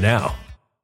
now.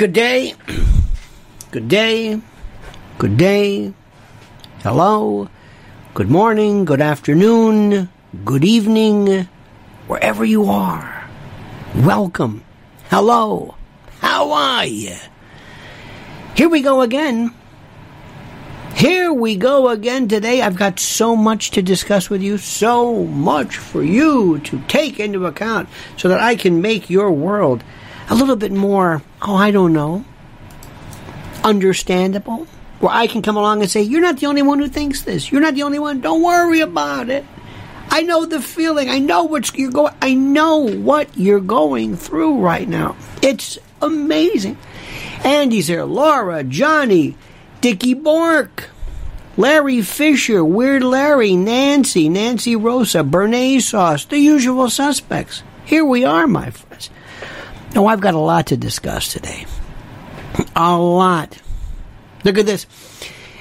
Good day. Good day. Good day. Hello. Good morning. Good afternoon. Good evening. Wherever you are. Welcome. Hello. How are you? Here we go again. Here we go again today. I've got so much to discuss with you, so much for you to take into account so that I can make your world a little bit more, oh, I don't know, understandable. Where I can come along and say, You're not the only one who thinks this. You're not the only one. Don't worry about it. I know the feeling. I know what you're going I know what you're going through right now. It's amazing. Andy's here, Laura, Johnny, Dickie Bork. Larry Fisher, Weird Larry, Nancy, Nancy Rosa, Bernays Sauce, the usual suspects. Here we are, my friends. Now, I've got a lot to discuss today. A lot. Look at this.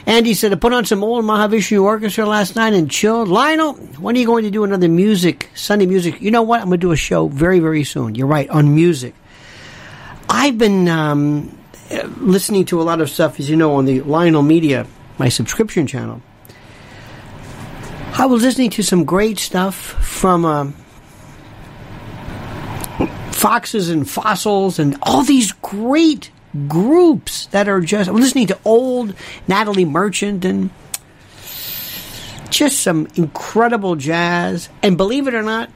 Andy said, I put on some old Mahavishnu Orchestra last night and chilled. Lionel, when are you going to do another music, Sunday music? You know what? I'm going to do a show very, very soon. You're right, on music. I've been um, listening to a lot of stuff, as you know, on the Lionel Media, my subscription channel. I was listening to some great stuff from uh, Foxes and Fossils and all these great groups that are just I'm listening to old Natalie Merchant and just some incredible jazz. And believe it or not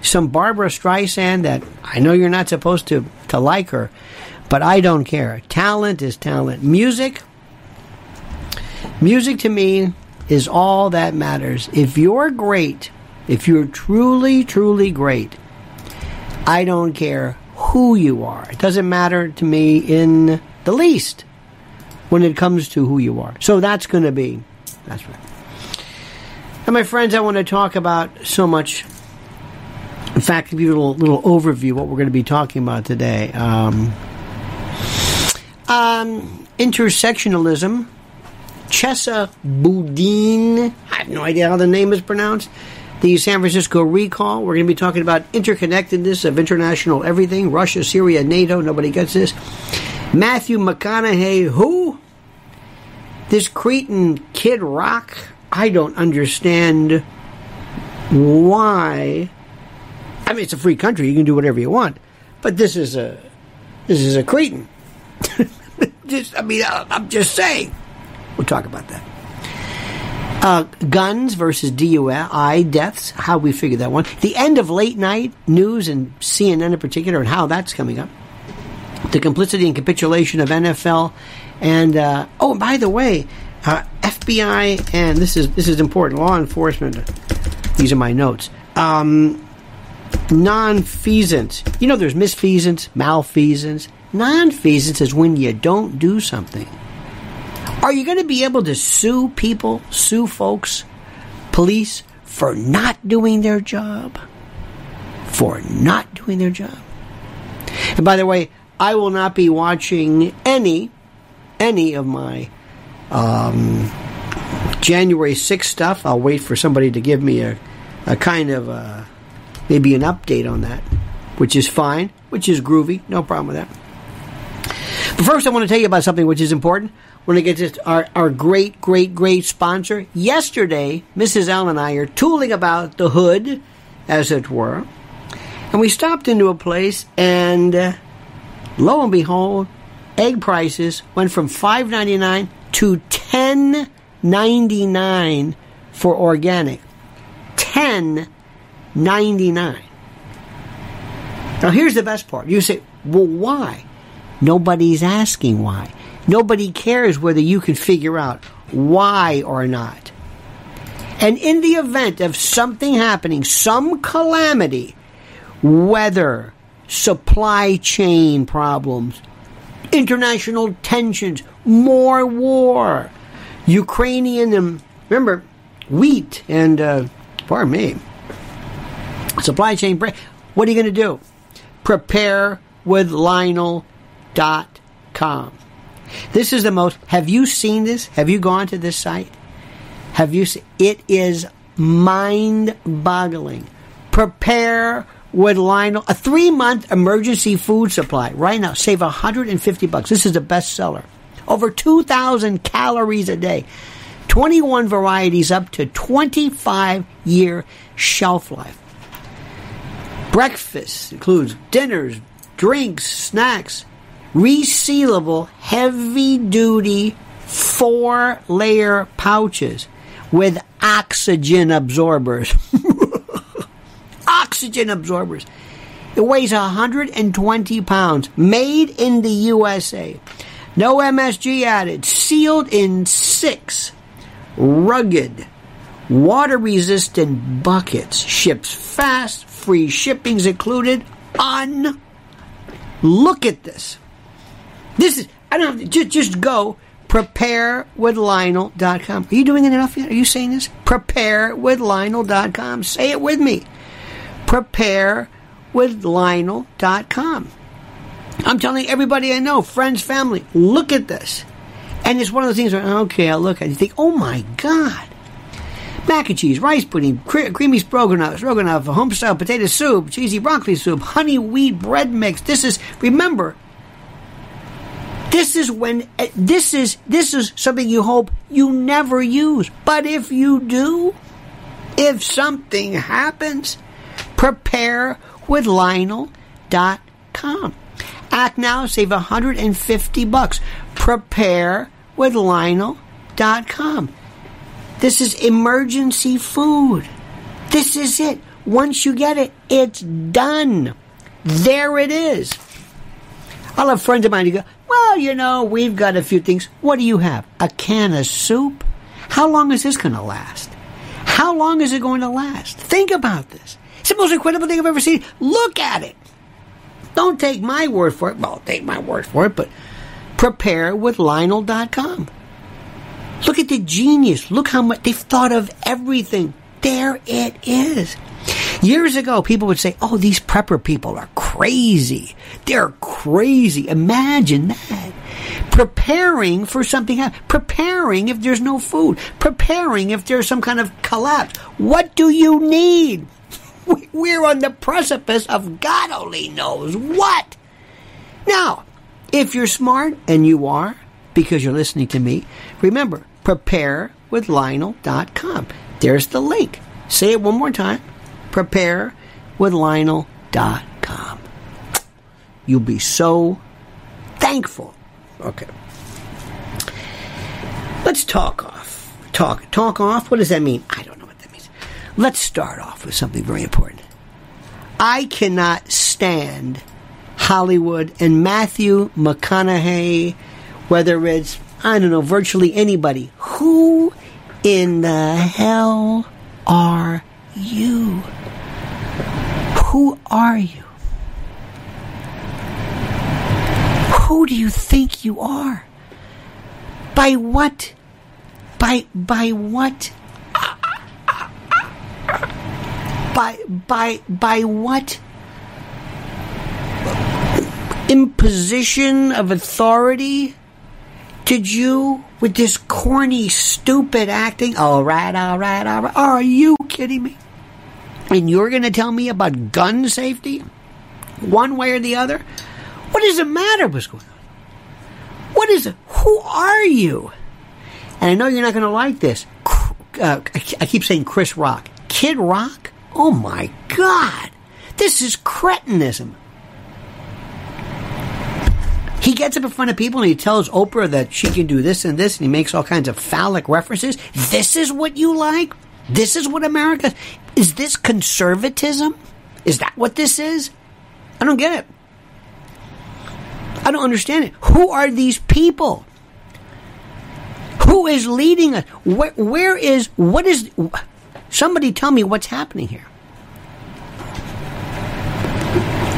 some Barbra Streisand that I know you're not supposed to to like her but I don't care. Talent is talent. Music music to me is all that matters. If you're great if you're truly truly great I don't care who you are. It doesn't matter to me in the least when it comes to who you are. So that's going to be, that's right. And my friends, I want to talk about so much. In fact, give you a little, little overview what we're going to be talking about today. Um, um, intersectionalism. Chesa Boudin. I have no idea how the name is pronounced the San Francisco recall. We're going to be talking about interconnectedness of international everything Russia, Syria, NATO. Nobody gets this. Matthew McConaughey, who? This cretin Kid Rock? I don't understand why. I mean, it's a free country. You can do whatever you want. But this is a this is a cretin. just, I mean, I'm just saying. We'll talk about that. Uh, guns versus DUI deaths, how we figure that one. The end of late night news and CNN in particular, and how that's coming up. The complicity and capitulation of NFL, and uh, oh, by the way, uh, FBI and this is this is important. Law enforcement. These are my notes. Um, non-feasance. You know, there's misfeasance, malfeasance. Non-feasance is when you don't do something. Are you going to be able to sue people, sue folks, police, for not doing their job? For not doing their job. And by the way, I will not be watching any, any of my um, January 6th stuff. I'll wait for somebody to give me a, a kind of a, maybe an update on that, which is fine, which is groovy, no problem with that. But first, I want to tell you about something which is important when it gets to our, our great, great, great sponsor. Yesterday, Mrs. L and I are tooling about the hood, as it were, and we stopped into a place, and uh, lo and behold, egg prices went from five ninety nine to ten ninety nine for organic. Ten ninety nine. Now here's the best part. You say, well, why? Nobody's asking why. Nobody cares whether you can figure out why or not. And in the event of something happening, some calamity, weather, supply chain problems, international tensions, more war, Ukrainian, and remember, wheat and, uh, pardon me, supply chain, break. what are you going to do? Prepare with Lionel.com. This is the most. Have you seen this? Have you gone to this site? Have you? It is mind-boggling. Prepare with Lionel a three-month emergency food supply right now. Save 150 bucks. This is a bestseller. Over 2,000 calories a day. 21 varieties up to 25 year shelf life. Breakfast includes dinners, drinks, snacks resealable, heavy duty, four layer pouches with oxygen absorbers. oxygen absorbers. It weighs 120 pounds, made in the USA. No MSG added, sealed in six rugged, water resistant buckets. Ships fast, free shipping's included. On. Look at this. This is I don't have to, just just go preparewithlionel.com. Are you doing it enough yet? Are you saying this? Preparewithlionel.com. Say it with me. Preparewithlionel.com. I'm telling everybody I know, friends, family, look at this. And it's one of those things where, okay, I look at it, you think, oh my God. Mac and cheese, rice pudding, cre- creamy stroganoff, stroganoff, home-style potato soup, cheesy broccoli soup, honey wheat bread mix. This is, remember, this is when uh, this is this is something you hope you never use. But if you do, if something happens, prepare with Lionel.com. Act now, save 150 bucks. Prepare with Lionel.com. This is emergency food. This is it. Once you get it, it's done. There it is. I'll have friends of mine who go, Well, you know, we've got a few things. What do you have? A can of soup? How long is this going to last? How long is it going to last? Think about this. It's the most incredible thing I've ever seen. Look at it. Don't take my word for it. Well, take my word for it, but prepare with Lionel.com. Look at the genius. Look how much they've thought of everything. There it is. Years ago, people would say, Oh, these prepper people are crazy. They're crazy. Imagine that. Preparing for something, preparing if there's no food, preparing if there's some kind of collapse. What do you need? We're on the precipice of God only knows what. Now, if you're smart, and you are, because you're listening to me, remember, preparewithlionel.com. There's the link. Say it one more time. Preparewithlionel.com. You'll be so thankful. Okay. Let's talk off. Talk talk off. What does that mean? I don't know what that means. Let's start off with something very important. I cannot stand Hollywood and Matthew McConaughey, whether it's I don't know, virtually anybody. Who in the hell are you? Who are you? Who do you think you are? By what? By by what? By by by what? Imposition of authority? Did you, with this corny, stupid acting, all right, all right, all right, are you kidding me? And you're going to tell me about gun safety? One way or the other? What does it matter what's going on? What is it? Who are you? And I know you're not going to like this. Uh, I keep saying Chris Rock. Kid Rock? Oh my God. This is cretinism. He gets up in front of people and he tells Oprah that she can do this and this, and he makes all kinds of phallic references. This is what you like? This is what America is. This conservatism? Is that what this is? I don't get it. I don't understand it. Who are these people? Who is leading us? Where, where is what is? Somebody tell me what's happening here.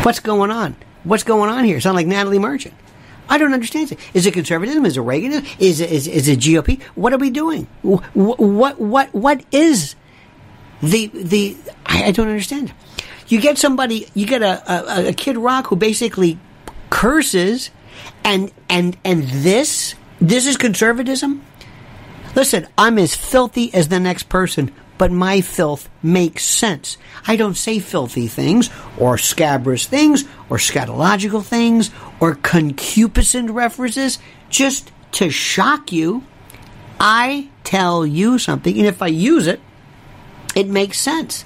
What's going on? What's going on here? Sound like Natalie Merchant. I don't understand it. Is it conservatism? Is it Reaganism? Is it, is, is it GOP? What are we doing? What, what, what, what is the, the, I, I don't understand. You get somebody, you get a, a, a Kid Rock who basically curses and, and, and this, this is conservatism? Listen, I'm as filthy as the next person, but my filth makes sense. I don't say filthy things, or scabrous things, or scatological things, or concupiscent references, just to shock you. I tell you something, and if I use it, it makes sense.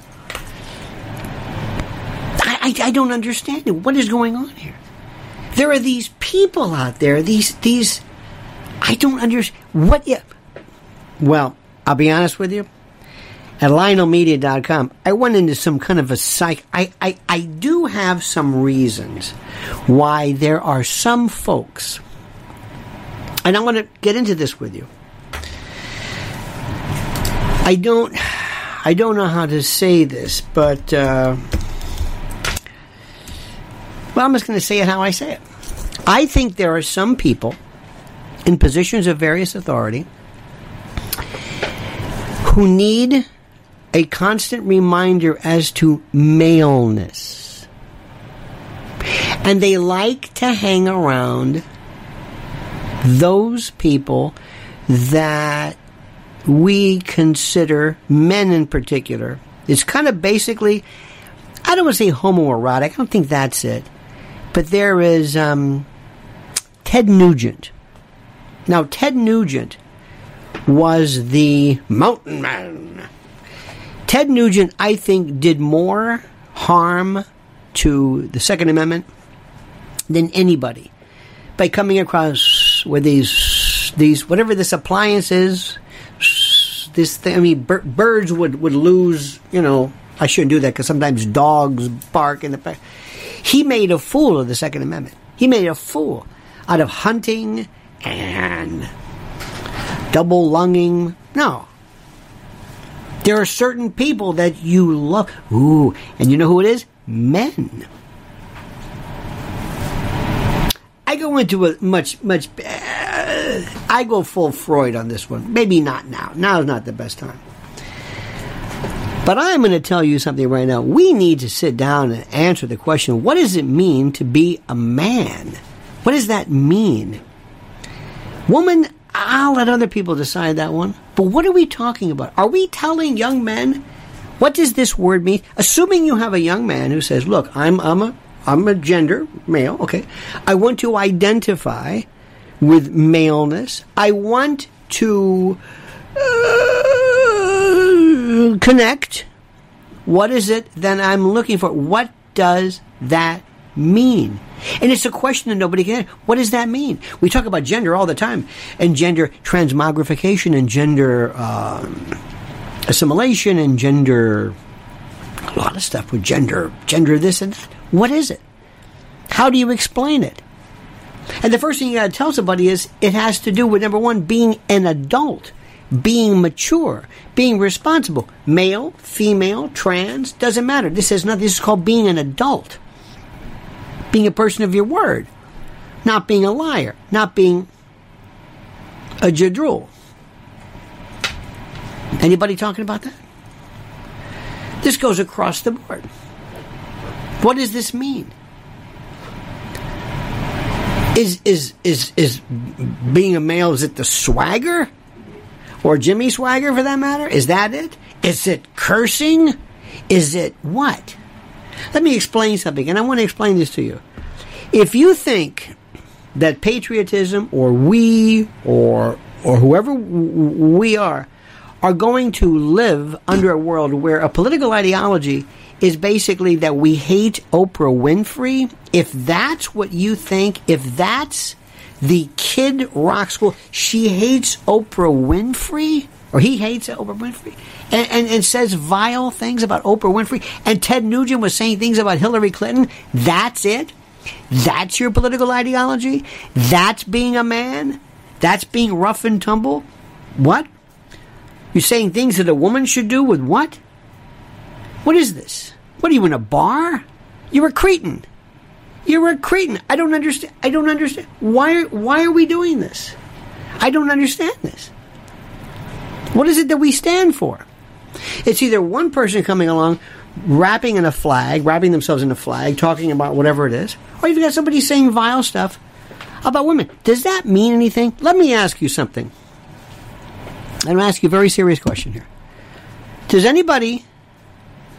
I, I, I don't understand it. What is going on here? There are these people out there, these, these, I don't understand. What, if, well, I'll be honest with you at lionelmedia.com, I went into some kind of a psych. I, I, I do have some reasons why there are some folks, and I want to get into this with you. I don't, I don't know how to say this, but uh, well, I'm just going to say it how I say it. I think there are some people in positions of various authority who need a constant reminder as to maleness. And they like to hang around those people that we consider, men in particular, it's kind of basically, I don't want to say homoerotic, I don't think that's it. But there is um, Ted Nugent. Now, Ted Nugent was the mountain man. Ted Nugent, I think, did more harm to the Second Amendment than anybody by coming across with these these whatever this appliance is. This thing, I mean, bir- birds would would lose. You know, I shouldn't do that because sometimes dogs bark in the back. He made a fool of the Second Amendment. He made a fool out of hunting and double lunging. No. There are certain people that you love. Ooh, and you know who it is? Men. I go into a much, much. Uh, I go full Freud on this one. Maybe not now. Now is not the best time. But I'm going to tell you something right now. We need to sit down and answer the question what does it mean to be a man? What does that mean? Woman, I'll let other people decide that one. But what are we talking about? Are we telling young men what does this word mean? Assuming you have a young man who says, "Look, I'm I'm a I'm a gender male. Okay, I want to identify with maleness. I want to uh, connect. What is it that I'm looking for? What does that mean?" And it's a question that nobody can. What does that mean? We talk about gender all the time, and gender transmogrification, and gender um, assimilation, and gender a lot of stuff with gender, gender this and that. What is it? How do you explain it? And the first thing you got to tell somebody is it has to do with number one, being an adult, being mature, being responsible. Male, female, trans, doesn't matter. This is not. This is called being an adult being a person of your word, not being a liar, not being a jadrul. Anybody talking about that? This goes across the board. What does this mean? Is is is is being a male? Is it the swagger, or Jimmy Swaggart for that matter? Is that it? Is it cursing? Is it what? Let me explain something, and I want to explain this to you. If you think that patriotism or we or or whoever we are are going to live under a world where a political ideology is basically that we hate Oprah Winfrey, if that's what you think, if that's the kid rock school, she hates Oprah Winfrey, or he hates Oprah Winfrey, and, and, and, says vile things about Oprah Winfrey, and Ted Nugent was saying things about Hillary Clinton, that's it? That's your political ideology? That's being a man? That's being rough and tumble? What? You're saying things that a woman should do with what? What is this? What are you in a bar? You're a cretin. You're a cretin. I don't understand. I don't understand. Why, why are we doing this? I don't understand this. What is it that we stand for? It's either one person coming along wrapping in a flag, wrapping themselves in a flag, talking about whatever it is, or you've got somebody saying vile stuff about women. Does that mean anything? Let me ask you something. I'm going to ask you a very serious question here. Does anybody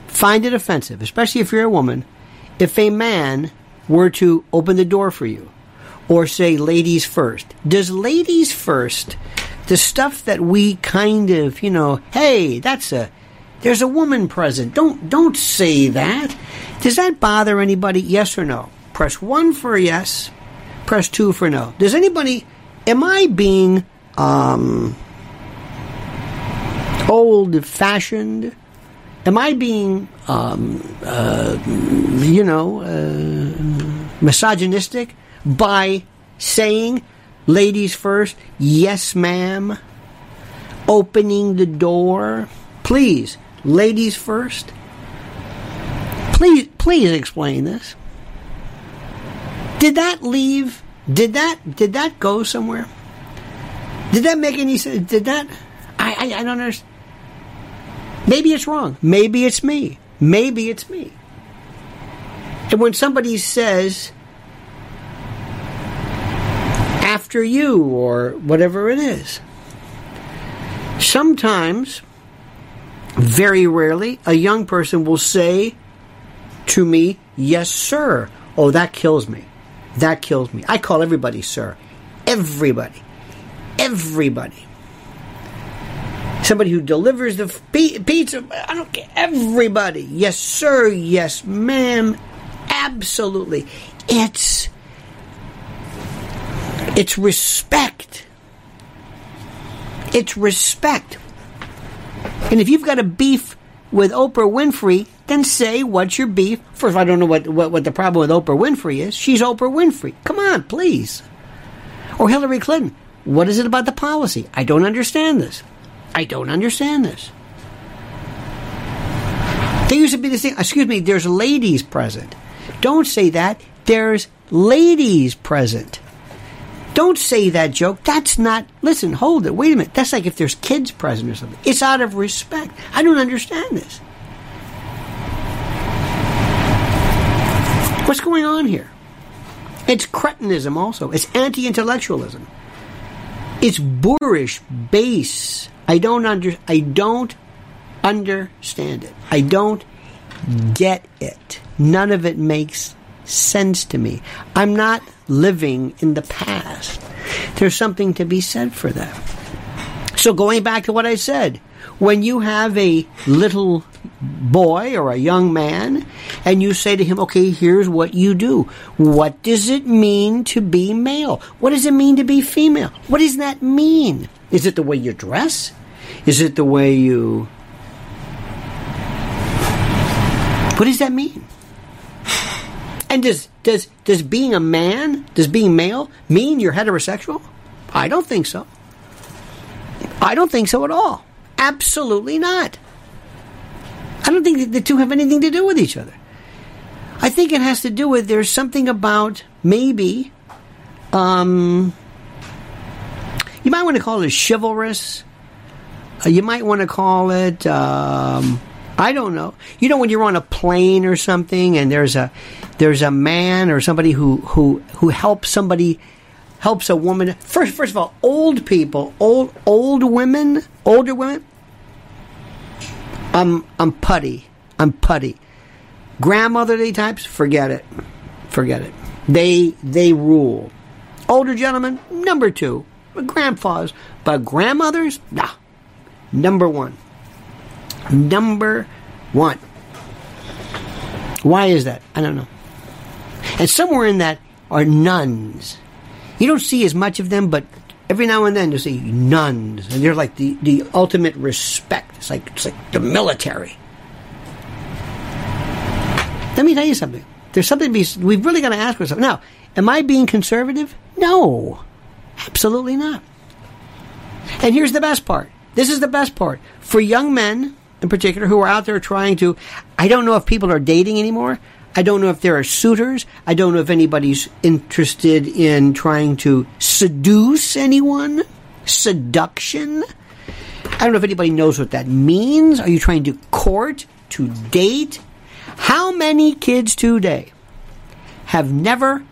find it offensive, especially if you're a woman, if a man were to open the door for you or say ladies first? Does ladies first, the stuff that we kind of, you know, hey, that's a there's a woman present. Don't don't say that. Does that bother anybody? Yes or no? Press one for yes. Press two for no. Does anybody? Am I being um, old fashioned? Am I being um, uh, you know uh, misogynistic by saying ladies first? Yes, ma'am. Opening the door. Please ladies first? Please, please explain this. Did that leave? Did that did that go somewhere? Did that make any sense? Did that? I, I, I don't understand. Maybe it's wrong. Maybe it's me. Maybe it's me. And when somebody says, after you, or whatever it is, sometimes, very rarely, a young person will say to me, Yes, sir. Oh, that kills me. That kills me. I call everybody sir. Everybody. Everybody. Somebody who delivers the pizza. I don't care. Everybody. Yes, sir. Yes, ma'am. Absolutely. It's. It's respect. It's respect. And if you've got a beef with Oprah Winfrey, then say what's your beef. First, I don't know what, what, what the problem with Oprah Winfrey is. She's Oprah Winfrey. Come on, please. Or Hillary Clinton. What is it about the policy? I don't understand this. I don't understand this. There used to be this thing, excuse me, there's ladies present. Don't say that. There's ladies present. Don't say that joke. That's not, listen, hold it. Wait a minute. That's like if there's kids present or something. It's out of respect. I don't understand this. What's going on here? It's cretinism also. It's anti intellectualism. It's boorish, base. I don't under I don't understand it. I don't get it. None of it makes sense to me. I'm not living in the past. There's something to be said for that. So going back to what I said, when you have a little boy or a young man and you say to him, okay, here's what you do. What does it mean to be male? What does it mean to be female? What does that mean? Is it the way you dress? Is it the way you. What does that mean? And does does does being a man, does being male mean you're heterosexual? I don't think so. I don't think so at all. Absolutely not. I don't think that the two have anything to do with each other. I think it has to do with there's something about maybe um you might want to call it chivalrous. Uh, you might want to call it um, I don't know. You know when you're on a plane or something and there's a there's a man or somebody who who who helps somebody helps a woman. First first of all old people old old women older women. I'm I'm putty. I'm putty. Grandmotherly types forget it. Forget it. They they rule. Older gentlemen number two. Grandfathers but grandmothers nah. Number one Number one. Why is that? I don't know. And somewhere in that are nuns. You don't see as much of them, but every now and then you see nuns, and they're like the, the ultimate respect. It's like it's like the military. Let me tell you something. There's something be. We've really got to ask ourselves now. Am I being conservative? No, absolutely not. And here's the best part. This is the best part for young men in particular who are out there trying to. I don't know if people are dating anymore. I don't know if there are suitors. I don't know if anybody's interested in trying to seduce anyone. Seduction. I don't know if anybody knows what that means. Are you trying to court, to date? How many kids today have never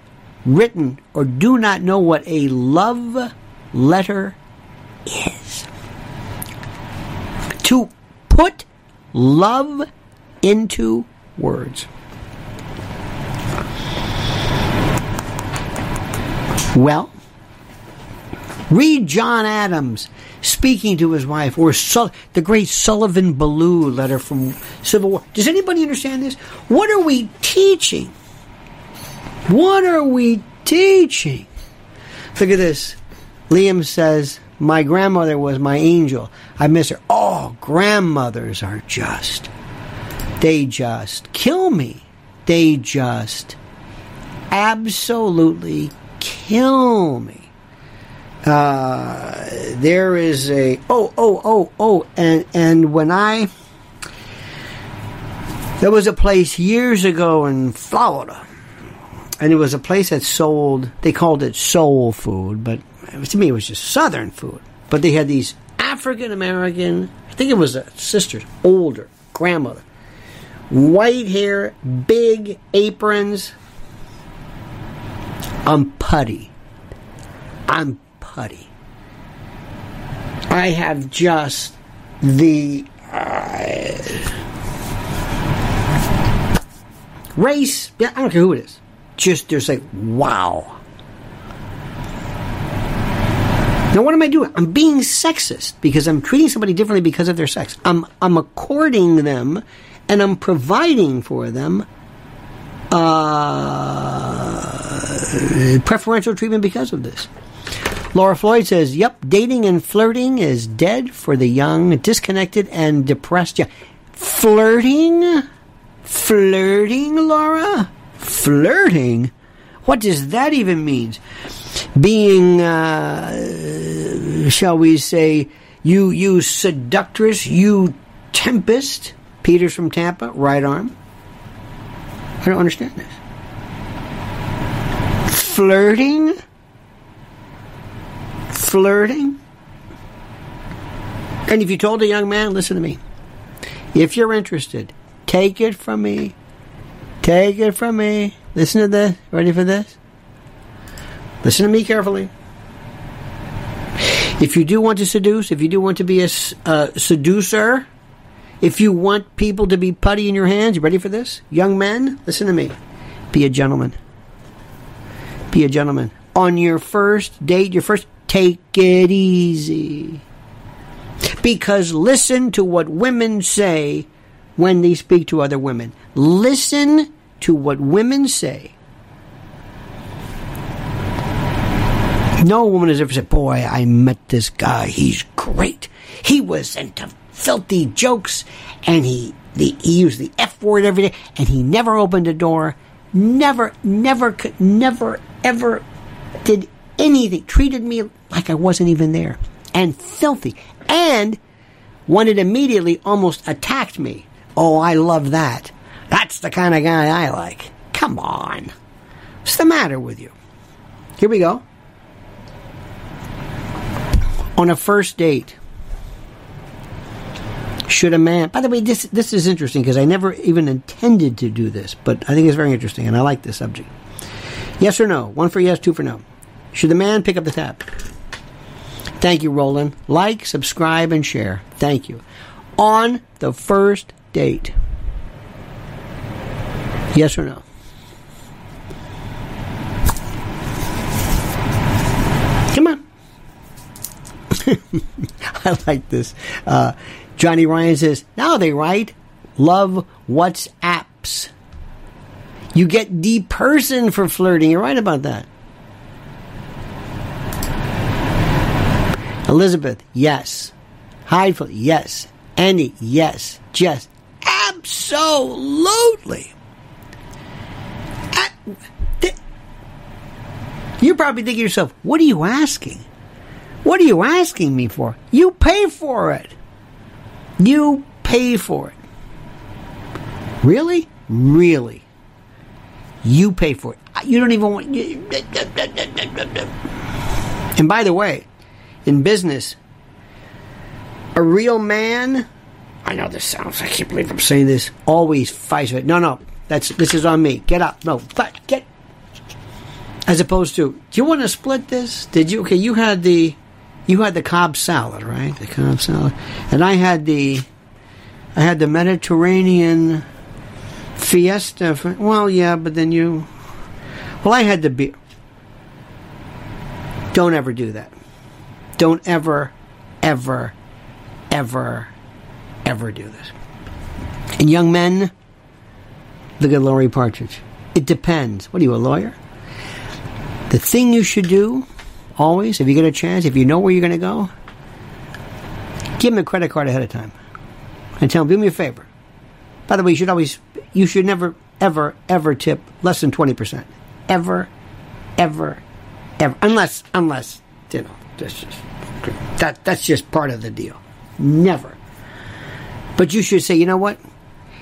written or do not know what a love letter is? To put love into words. Well, read John Adams speaking to his wife, or the great Sullivan Ballou letter from Civil War. Does anybody understand this? What are we teaching? What are we teaching? Look at this. Liam says, My grandmother was my angel. I miss her. Oh, grandmothers are just. They just kill me. They just absolutely kill me. Uh, there is a oh oh oh oh and and when I there was a place years ago in Florida, and it was a place that sold. They called it soul food, but to me it was just Southern food but they had these African American, I think it was a sister's older grandmother, white hair, big aprons. I'm putty. I'm putty. I have just the uh, race. Yeah, I don't care who it is. Just there's like wow. Now what am I doing? I'm being sexist because I'm treating somebody differently because of their sex. I'm I'm according them and I'm providing for them uh, preferential treatment because of this. Laura Floyd says, "Yep, dating and flirting is dead for the young, disconnected and depressed." Yeah, flirting, flirting, Laura, flirting. What does that even mean? Being, uh, shall we say, you you seductress, you tempest. Peters from Tampa, right arm. I don't understand this. Flirting flirting. And if you told a young man, listen to me, if you're interested, take it from me. Take it from me. Listen to this. Ready for this? Listen to me carefully. If you do want to seduce, if you do want to be a uh, seducer, if you want people to be putty in your hands, you ready for this? Young men, listen to me. Be a gentleman. Be a gentleman. On your first date, your first Take it easy. Because listen to what women say when they speak to other women. Listen to what women say. No woman has ever said, Boy, I met this guy. He's great. He was into filthy jokes and he, the, he used the F word every day and he never opened a door. Never, never, could, never, ever did anything, treated me like I wasn't even there, and filthy, and wanted immediately almost attacked me. Oh, I love that. That's the kind of guy I like. Come on. What's the matter with you? Here we go. On a first date, should a man by the way this this is interesting because i never even intended to do this but i think it's very interesting and i like this subject yes or no one for yes two for no should the man pick up the tab? Thank you, Roland. Like, subscribe, and share. Thank you. On the first date. Yes or no? Come on. I like this. Uh, Johnny Ryan says, now they write, love WhatsApps. You get the person for flirting. You're right about that. Elizabeth, yes. Heidfeld, yes. Andy, yes. Jess, absolutely. You're probably think to yourself, what are you asking? What are you asking me for? You pay for it. You pay for it. Really? Really? You pay for it. You don't even want. And by the way, in business. A real man, I know this sounds, I can't believe I'm saying this, always fights it. No, no, that's this is on me. Get up. No, but get. As opposed to, do you want to split this? Did you? Okay, you had the, you had the Cobb salad, right? The Cobb salad, and I had the, I had the Mediterranean fiesta. For, well, yeah, but then you, well, I had the beer. Don't ever do that. Don't ever, ever, ever, ever do this. And young men, look at Laurie Partridge. It depends. What are you, a lawyer? The thing you should do, always, if you get a chance, if you know where you're going to go, give them a credit card ahead of time. And tell them, do me a favor. By the way, you should always, you should never, ever, ever tip less than 20%. Ever, ever, ever. Unless, unless, you know, that's just that that's just part of the deal. Never. But you should say, you know what?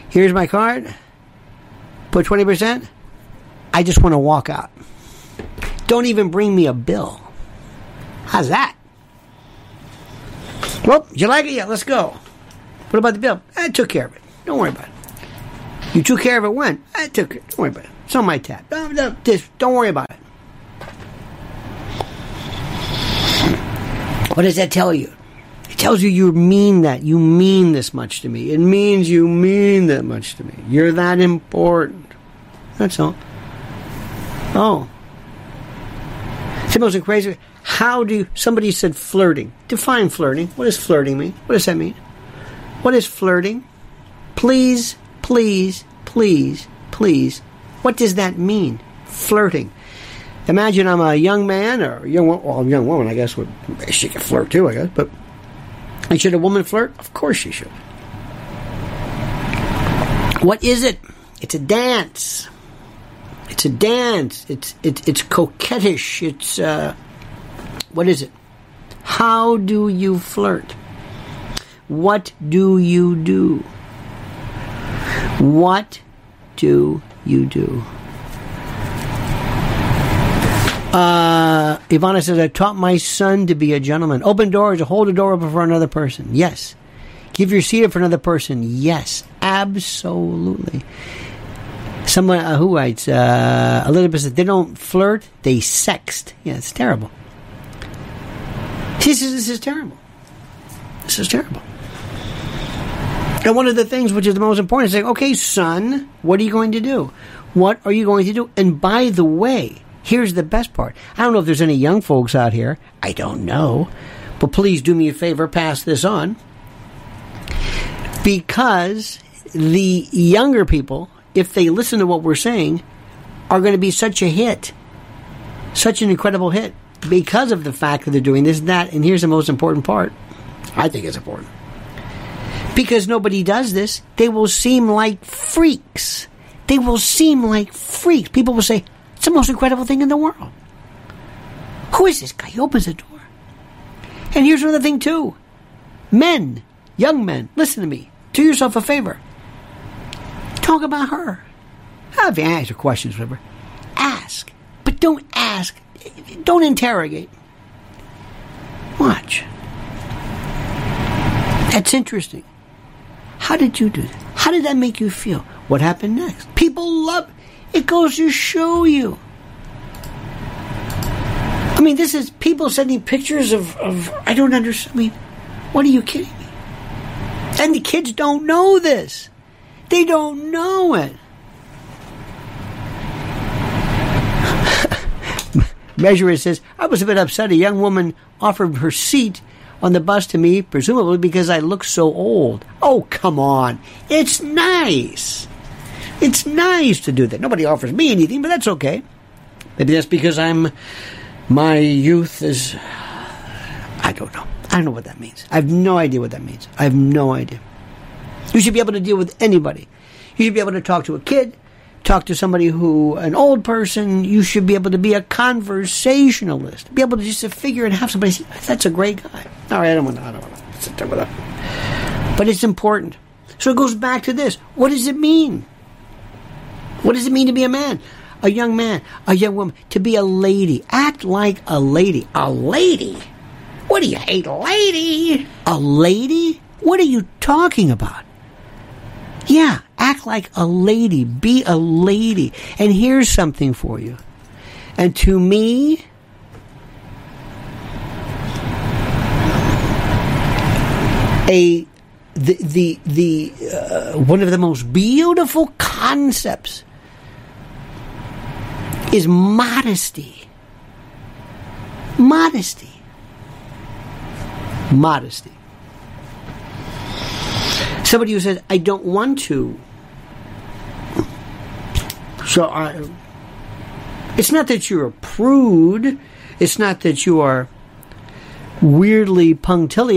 Here's my card. Put twenty percent. I just want to walk out. Don't even bring me a bill. How's that? Well, you like it? Yeah, let's go. What about the bill? I took care of it. Don't worry about it. You took care of it when? I took it. Don't worry about it. It's on my tab. No, no, this, don't worry about it. What does that tell you? Tells you you mean that. You mean this much to me. It means you mean that much to me. You're that important. That's all. Oh. It's the most crazy. How do somebody said flirting? Define flirting. What does flirting mean? What does that mean? What is flirting? Please, please, please, please. What does that mean? Flirting. Imagine I'm a young man or young, well, young woman. I guess would she could flirt too. I guess, but and should a woman flirt? Of course she should. What is it? It's a dance. It's a dance. It's it's it's coquettish. It's uh, what is it? How do you flirt? What do you do? What do you do? Uh, Ivana says, I taught my son to be a gentleman. Open doors, hold the door open for another person. Yes. Give your seat up for another person. Yes. Absolutely. Someone uh, who writes, uh, Elizabeth says, they don't flirt, they sext. Yeah, it's terrible. She says, this is terrible. This is terrible. And one of the things which is the most important is saying, okay, son, what are you going to do? What are you going to do? And by the way, here's the best part. I don't know if there's any young folks out here. I don't know. But please do me a favor, pass this on. Because the younger people, if they listen to what we're saying, are going to be such a hit. Such an incredible hit. Because of the fact that they're doing this and that. And here's the most important part. I think it's important because nobody does this, they will seem like freaks. They will seem like freaks. People will say, the most incredible thing in the world. Who is this guy? He opens the door. And here's another thing, too. Men, young men, listen to me. Do yourself a favor. Talk about her. If you answer questions, whatever, ask. But don't ask. Don't interrogate. Watch. That's interesting. How did you do that? How did that make you feel? What happened next? People love it goes to show you. I mean, this is people sending pictures of, of I don't understand. I mean, what are you kidding me? And the kids don't know this. They don't know it. Measurer says, I was a bit upset. A young woman offered her seat on the bus to me, presumably because I look so old. Oh, come on. It's nice. It's nice to do that. Nobody offers me anything, but that's okay. Maybe that's because I'm. My youth is. I don't know. I don't know what that means. I have no idea what that means. I have no idea. You should be able to deal with anybody. You should be able to talk to a kid, talk to somebody who, an old person. You should be able to be a conversationalist. Be able to just to figure and have somebody say, that's a great guy. All right, I don't want to, I don't want to sit there with that. But it's important. So it goes back to this. What does it mean? What does it mean to be a man? A young man, a young woman, to be a lady. Act like a lady. A lady? What do you hate, lady? A lady? What are you talking about? Yeah, act like a lady. Be a lady. And here's something for you. And to me, a the the the uh, one of the most beautiful concepts is modesty. Modesty. Modesty. Somebody who says, I don't want to. So I. It's not that you're a prude. It's not that you are weirdly punctilious.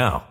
now.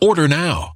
Order now.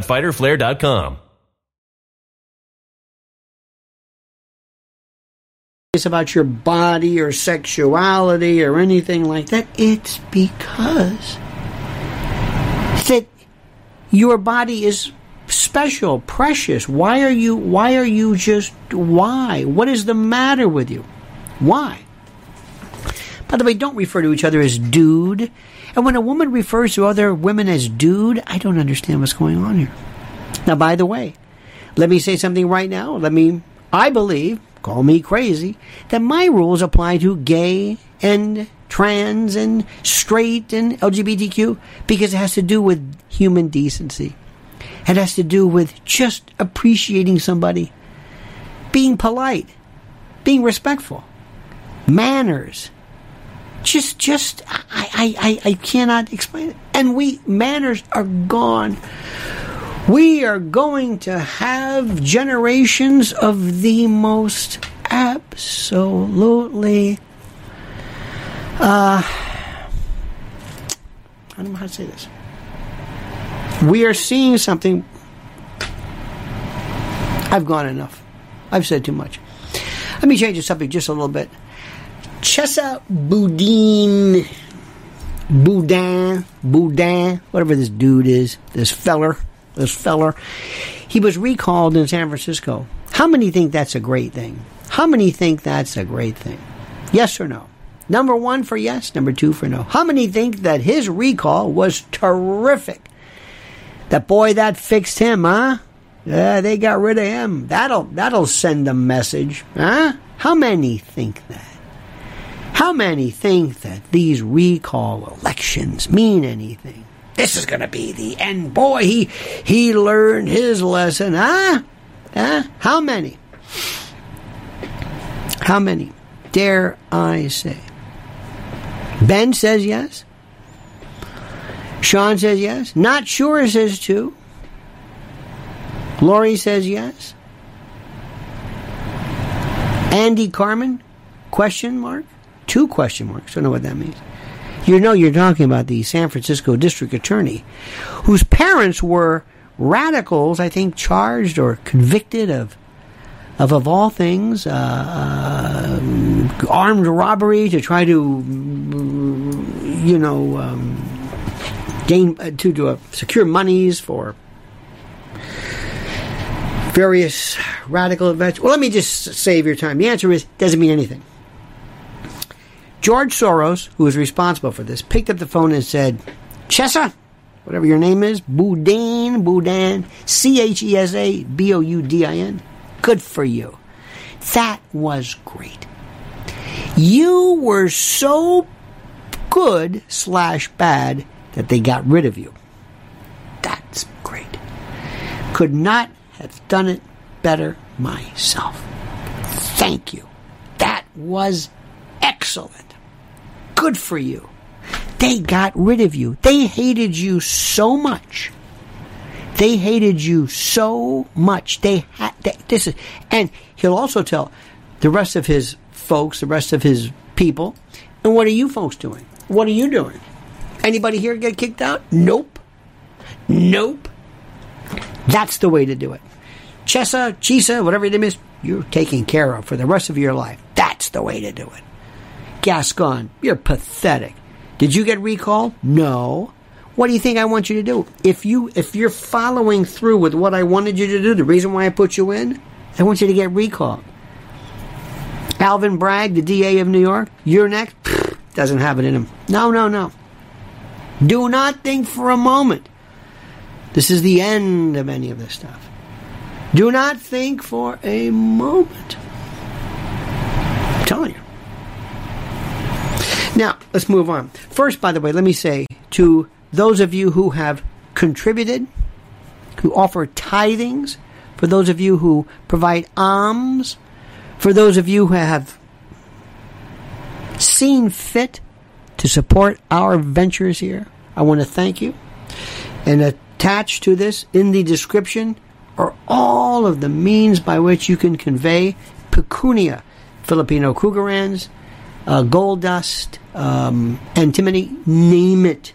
www.fighterflare.com fighterflare.com. It's about your body or sexuality or anything like that. It's because that your body is special, precious. Why are you why are you just why? What is the matter with you? Why? By the way, don't refer to each other as dude. And when a woman refers to other women as dude, I don't understand what's going on here. Now, by the way, let me say something right now. Let me, I believe, call me crazy, that my rules apply to gay and trans and straight and LGBTQ because it has to do with human decency. It has to do with just appreciating somebody, being polite, being respectful, manners. Just, just, I, I, I, cannot explain it. And we, manners are gone. We are going to have generations of the most absolutely, uh, I don't know how to say this. We are seeing something. I've gone enough. I've said too much. Let me change the subject just a little bit. Chesa Boudin, Boudin, Boudin, whatever this dude is, this feller, this feller, he was recalled in San Francisco. How many think that's a great thing? How many think that's a great thing? Yes or no? Number one for yes, number two for no. How many think that his recall was terrific? That boy that fixed him, huh? Yeah, they got rid of him. That'll that'll send a message, huh? How many think that? How many think that these recall elections mean anything? This is going to be the end. Boy, he he learned his lesson. Huh? Huh? How many? How many? Dare I say? Ben says yes. Sean says yes. Not sure says two. Lori says yes. Andy Carmen? Question mark? Two question marks. I Don't know what that means. You know you're talking about the San Francisco district attorney, whose parents were radicals, I think, charged or convicted of, of, of all things, uh, uh, armed robbery to try to, you know, um, gain uh, to, to uh, secure monies for various radical events. Well, let me just save your time. The answer is doesn't mean anything. George Soros, who was responsible for this, picked up the phone and said, Chesa, whatever your name is, Boudin, Boudin, C H E S A B O U D I N, good for you. That was great. You were so good slash bad that they got rid of you. That's great. Could not have done it better myself. Thank you. That was excellent. Good for you. They got rid of you. They hated you so much. They hated you so much. They had this is, and he'll also tell the rest of his folks, the rest of his people, and what are you folks doing? What are you doing? Anybody here get kicked out? Nope. Nope. That's the way to do it. Chesa, Chisa, whatever your name is, you're taken care of for the rest of your life. That's the way to do it. Gascon, you're pathetic. Did you get recalled? No. What do you think I want you to do? If you if you're following through with what I wanted you to do, the reason why I put you in, I want you to get recalled. Alvin Bragg, the DA of New York, you're next. Doesn't have it in him. No, no, no. Do not think for a moment this is the end of any of this stuff. Do not think for a moment. I'm telling you. Now, let's move on. First, by the way, let me say to those of you who have contributed, who offer tithings, for those of you who provide alms, for those of you who have seen fit to support our ventures here, I want to thank you. And attached to this in the description are all of the means by which you can convey pecunia, Filipino krugerrands, uh, gold dust, um, antimony, name it.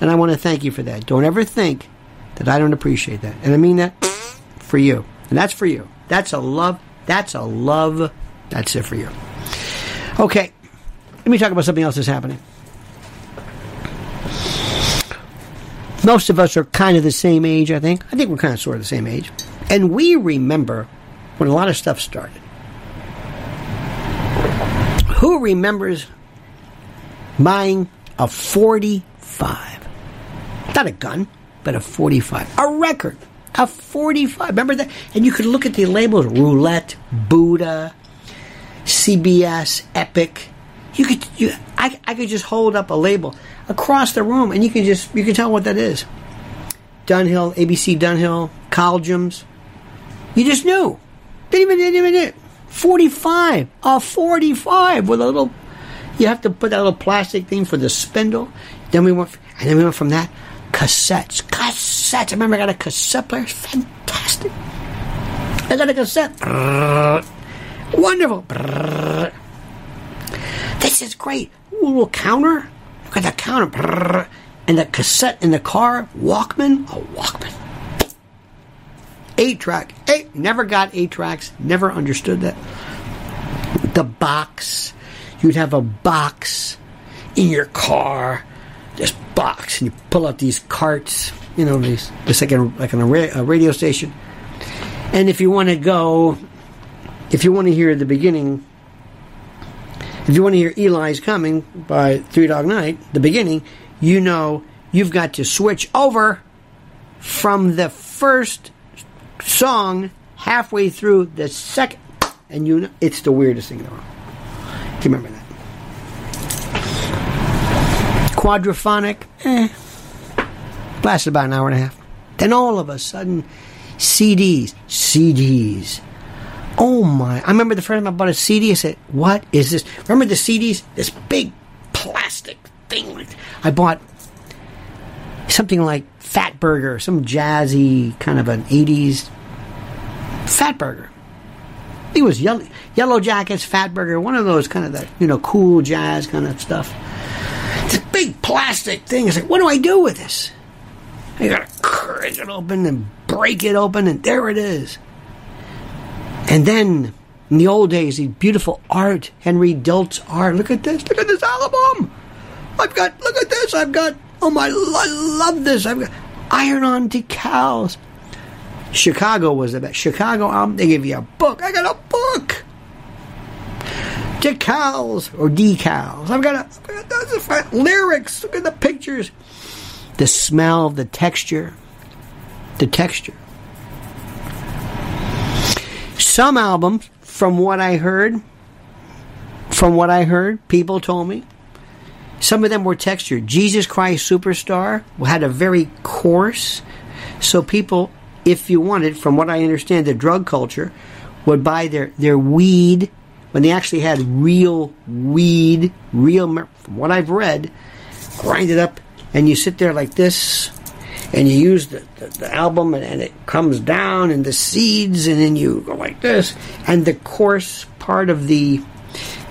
And I want to thank you for that. Don't ever think that I don't appreciate that. And I mean that for you. And that's for you. That's a love. That's a love. That's it for you. Okay. Let me talk about something else that's happening. Most of us are kind of the same age, I think. I think we're kind of sort of the same age. And we remember when a lot of stuff started. Who remembers buying a 45? Not a gun, but a 45. A record. A 45. Remember that? And you could look at the labels Roulette, Buddha, CBS, Epic. You could, you, I, I could just hold up a label across the room, and you can just you can tell what that is. Dunhill, ABC Dunhill, Colgems. You just knew. Didn't even didn't even. Forty five, a forty five with a little. You have to put that little plastic thing for the spindle. Then we went, and then we went from that cassettes, cassettes. I remember I got a cassette player, fantastic. I got a cassette, wonderful. This is great. Ooh, little counter look at the counter, and the cassette in the car, Walkman, a Walkman. Eight track, eight, never got eight tracks, never understood that. The box, you'd have a box in your car, this box, and you pull out these carts, you know, these, just like, like on a, a radio station. And if you want to go, if you want to hear the beginning if you want to hear Eli's Coming by Three Dog Night, the beginning, you know you've got to switch over from the first song halfway through the second, and you know it's the weirdest thing in the world. Do you remember that? quadraphonic, eh, lasted about an hour and a half. Then all of a sudden, CDs, CDs. Oh my! I remember the first time I bought a CD. I said, "What is this?" Remember the CDs? This big plastic thing. I bought something like Fat Burger, some jazzy kind of an '80s Fat Burger. It was yellow, yellow Jackets, Fat Burger, one of those kind of the you know cool jazz kind of stuff. This big plastic thing. I like, "What do I do with this?" I gotta crack it open and break it open, and there it is. And then, in the old days, the beautiful art, Henry Diltz's art. Look at this, look at this album. I've got, look at this, I've got, oh my, I love this. I've got iron on decals. Chicago was the best. Chicago album, they give you a book. I got a book. Decals or decals. I've got a, I've got a lyrics. Look at the pictures. The smell, the texture. The texture. Some albums, from what I heard, from what I heard, people told me, some of them were textured. Jesus Christ Superstar had a very coarse, so people, if you wanted, from what I understand, the drug culture would buy their, their weed when they actually had real weed, real, from what I've read, grind it up, and you sit there like this, and you use the, the, the album and, and, it comes down and the seeds and then you go like this. And the coarse part of the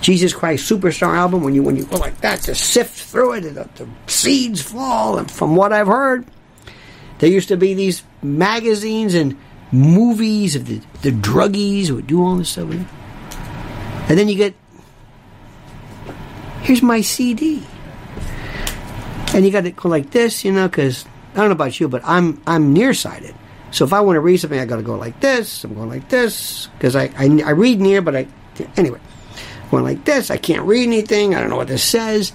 Jesus Christ Superstar album when you when you go like that to sift through it and the, the seeds fall and from what I've heard there used to be these magazines and movies of the, the druggies would do all this stuff and then you get here's my CD and you got to go like this you know because I don't know about you, but I'm I'm nearsighted. So if I want to read something, I got to go like this. I'm going like this because I, I, I read near, but I anyway going like this. I can't read anything. I don't know what this says.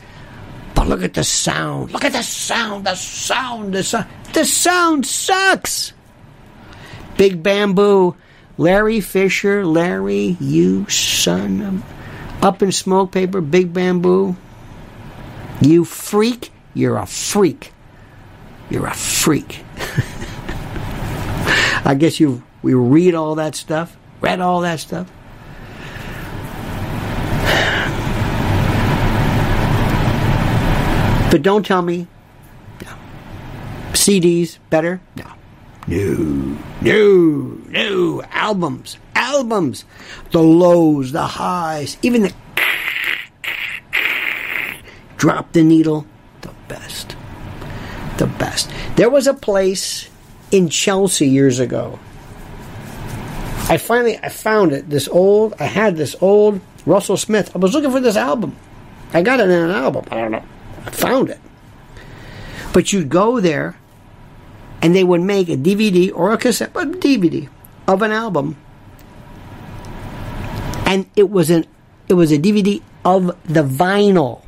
But look at the sound. Look at the sound. The sound. The sound. The sound sucks. Big bamboo. Larry Fisher. Larry, you son of. Up in smoke paper. Big bamboo. You freak. You're a freak. You're a freak. I guess you we read all that stuff, read all that stuff. But don't tell me. CDs better? No. No, no, no. Albums, albums. The lows, the highs, even the drop the needle, the best the best. There was a place in Chelsea years ago. I finally I found it. This old I had this old Russell Smith. I was looking for this album. I got it in an album. I don't know. I found it. But you'd go there and they would make a DVD or a cassette, but DVD of an album. And it was an it was a DVD of the vinyl,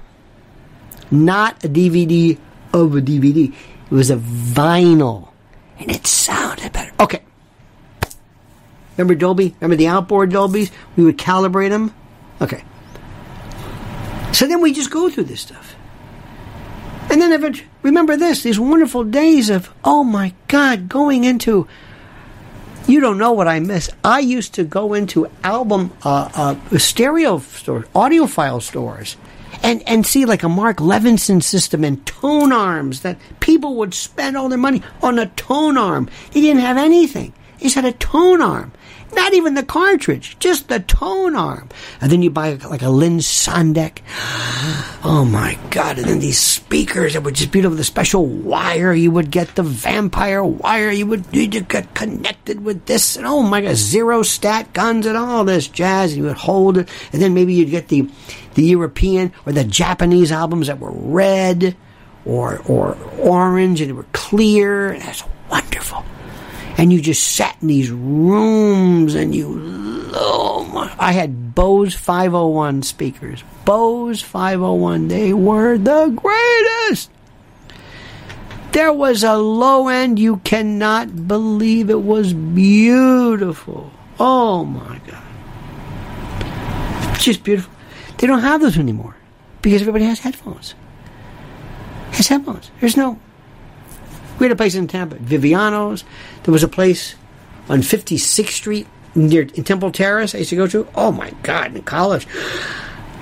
not a DVD of a DVD. It was a vinyl, and it sounded better. Okay. Remember Dolby? Remember the outboard Dolbys? We would calibrate them. Okay. So then we just go through this stuff. And then eventually, remember this, these wonderful days of, oh my God, going into, you don't know what I miss. I used to go into album, uh, uh, stereo stores, audiophile stores, and, and see like a Mark Levinson system and tone arms that people would spend all their money on a tone arm. They didn't have anything. They just had a tone arm. Not even the cartridge, just the tone arm. And then you buy like a Linn Sondek. Oh my God. And then these speakers that would just be with the special wire. You would get the vampire wire. You would need to get connected with this. And oh my God, Zerostat guns and all this jazz. And you would hold it. And then maybe you'd get the, the European or the Japanese albums that were red or, or orange and they were clear. And that's and you just sat in these rooms and you oh I had Bose 501 speakers. Bose 501, they were the greatest. There was a low end you cannot believe it was beautiful. Oh my god. Just beautiful. They don't have those anymore because everybody has headphones. has headphones. There's no. We had a place in Tampa, Viviano's. There was a place on 56th Street near Temple Terrace. I used to go to. Oh my God! In college,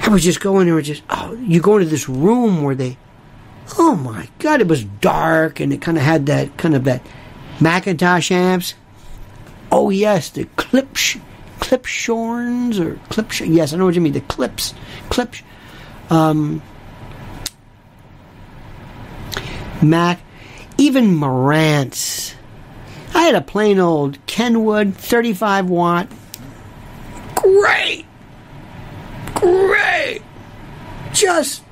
I was just going there. Just oh, you go into this room where they. Oh my God! It was dark and it kind of had that kind of that McIntosh amps. Oh yes, the clip Klipschorns or clip. Yes, I know what you mean. The clips, clips. Um, Mac, even Marantz. I had a plain old Kenwood 35 watt. Great! Great! Just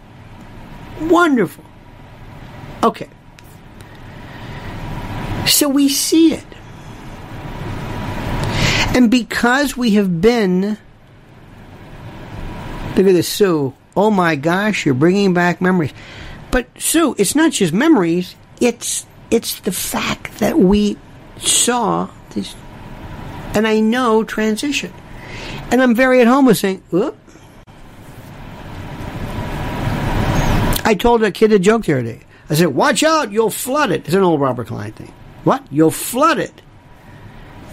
wonderful. Okay. So we see it. And because we have been. Look at this, Sue. Oh my gosh, you're bringing back memories. But Sue, it's not just memories. It's it's the fact that we saw this, and I know transition, and I'm very at home with saying, Oop. I told a kid a joke the other day. I said, "Watch out, you'll flood it." It's an old Robert Klein thing. What? You'll flood it.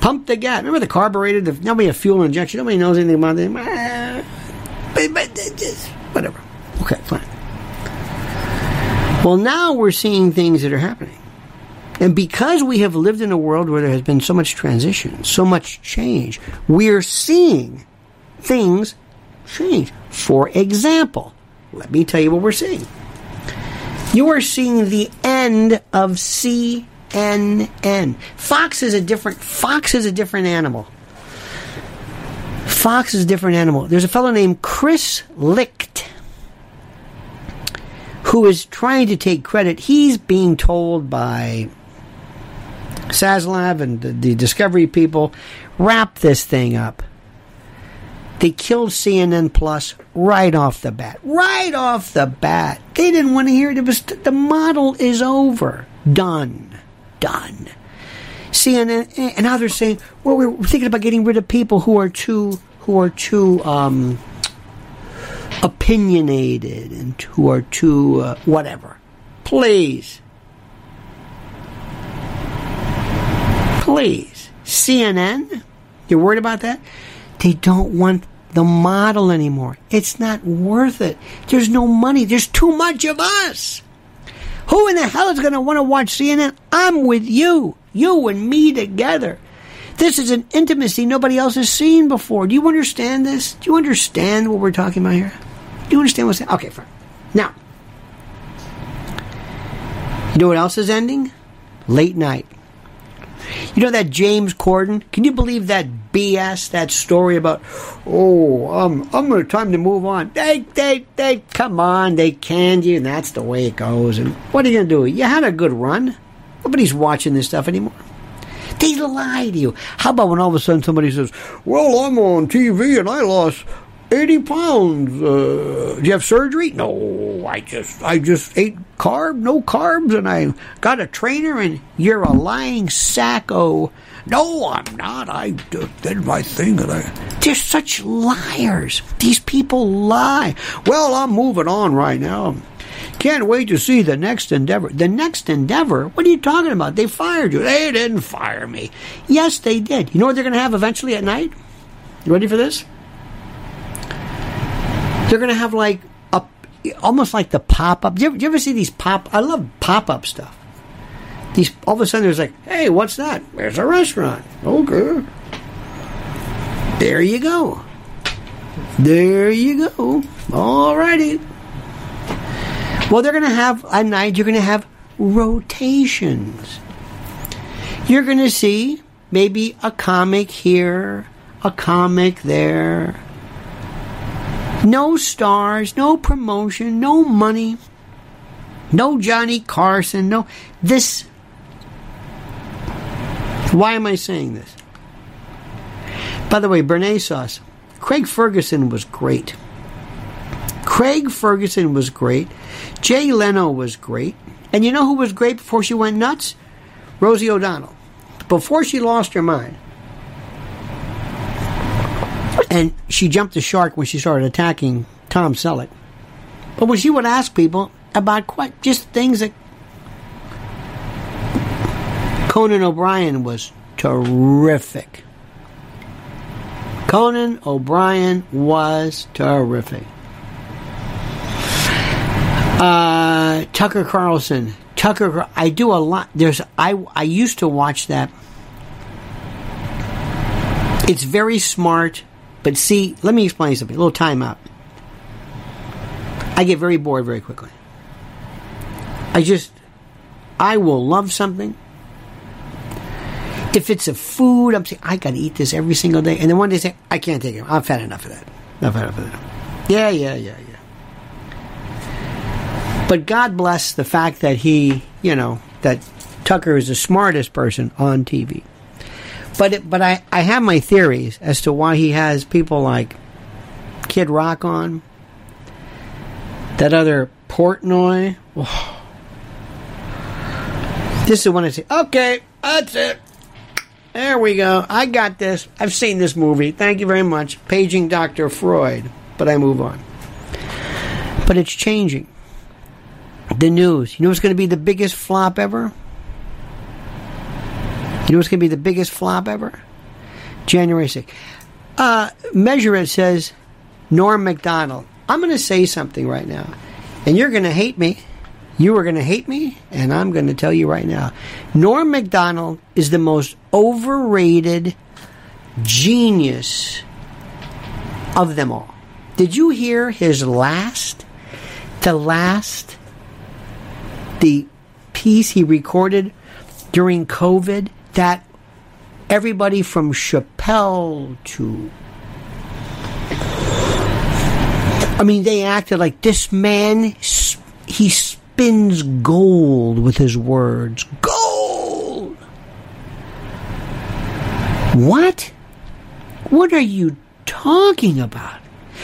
Pump the gas. Remember the carburetor? The, nobody had fuel injection. Nobody knows anything about it. But, but just, whatever. Okay, fine. Well, now we're seeing things that are happening. And because we have lived in a world where there has been so much transition, so much change, we're seeing things change. For example, let me tell you what we're seeing. You are seeing the end of CNN. Fox is a different Fox is a different animal. Fox is a different animal. There's a fellow named Chris Licht who is trying to take credit. He's being told by Zaslav and the, the Discovery people, wrap this thing up. They killed CNN Plus right off the bat. Right off the bat. They didn't want to hear it. It was the model is over. Done. Done. CNN and now they're saying, well, we're thinking about getting rid of people who are too who are too um, opinionated and who are too uh, whatever. Please. Please. CNN? You're worried about that? They don't want the model anymore. It's not worth it. There's no money. There's too much of us. Who in the hell is going to want to watch CNN? I'm with you. You and me together. This is an intimacy nobody else has seen before. Do you understand this? Do you understand what we're talking about here? You understand what's Okay, fine. Now, you know what else is ending? Late night. You know that James Corden? Can you believe that BS, that story about, oh, um, I'm to time to move on. They, they, they, come on, they canned you, and that's the way it goes. And what are you to do? You had a good run. Nobody's watching this stuff anymore. They lie to you. How about when all of a sudden somebody says, well, I'm on TV and I lost 80 pounds. Uh, do you have surgery? No, I just I just ate carb, no carbs, and I got a trainer. And you're a lying sacco. No, I'm not. I did my thing, and I. They're such liars. These people lie. Well, I'm moving on right now. Can't wait to see the next endeavor. The next endeavor? What are you talking about? They fired you. They didn't fire me. Yes, they did. You know what they're going to have eventually at night? You ready for this? They're going to have like a, almost like the pop up. Do, you ever see these pop? I love pop up stuff. These all of a sudden there's like, hey, what's that? There's a restaurant. Okay. There you go. There you go. All righty. Well, they're going to have a night. You're going to have rotations. You're going to see maybe a comic here, a comic there, no stars, no promotion, no money, no Johnny Carson, no. This. Why am I saying this? By the way, Bernays sauce. Craig Ferguson was great. Craig Ferguson was great. Jay Leno was great. And you know who was great before she went nuts? Rosie O'Donnell. Before she lost her mind. And she jumped the shark when she started attacking Tom Selleck. But when she would ask people, about quite just things that Conan O'Brien was terrific. Conan O'Brien was terrific. Uh, Tucker Carlson. Tucker, I do a lot. There's I I used to watch that. It's very smart, but see, let me explain something. A little timeout. I get very bored very quickly. I just, I will love something. If it's a food, I'm saying, I gotta eat this every single day. And then one day say, I can't take it. I've had enough of that. Had enough of that. Yeah, yeah, yeah, yeah. But God bless the fact that he, you know, that Tucker is the smartest person on TV. But it, but I, I have my theories as to why he has people like Kid Rock on. That other Portnoy. Oh. This is when I say, okay, that's it. There we go. I got this. I've seen this movie. Thank you very much. Paging Dr. Freud. But I move on. But it's changing. The news. You know what's going to be the biggest flop ever? You know what's going to be the biggest flop ever? January 6th. Uh, Measure It says Norm Macdonald. I'm going to say something right now, and you're going to hate me. You are going to hate me, and I'm going to tell you right now. Norm Macdonald is the most overrated genius of them all. Did you hear his last, the last, the piece he recorded during COVID that everybody from Chappelle to I mean, they acted like this man, he spins gold with his words. Gold! What? What are you talking about?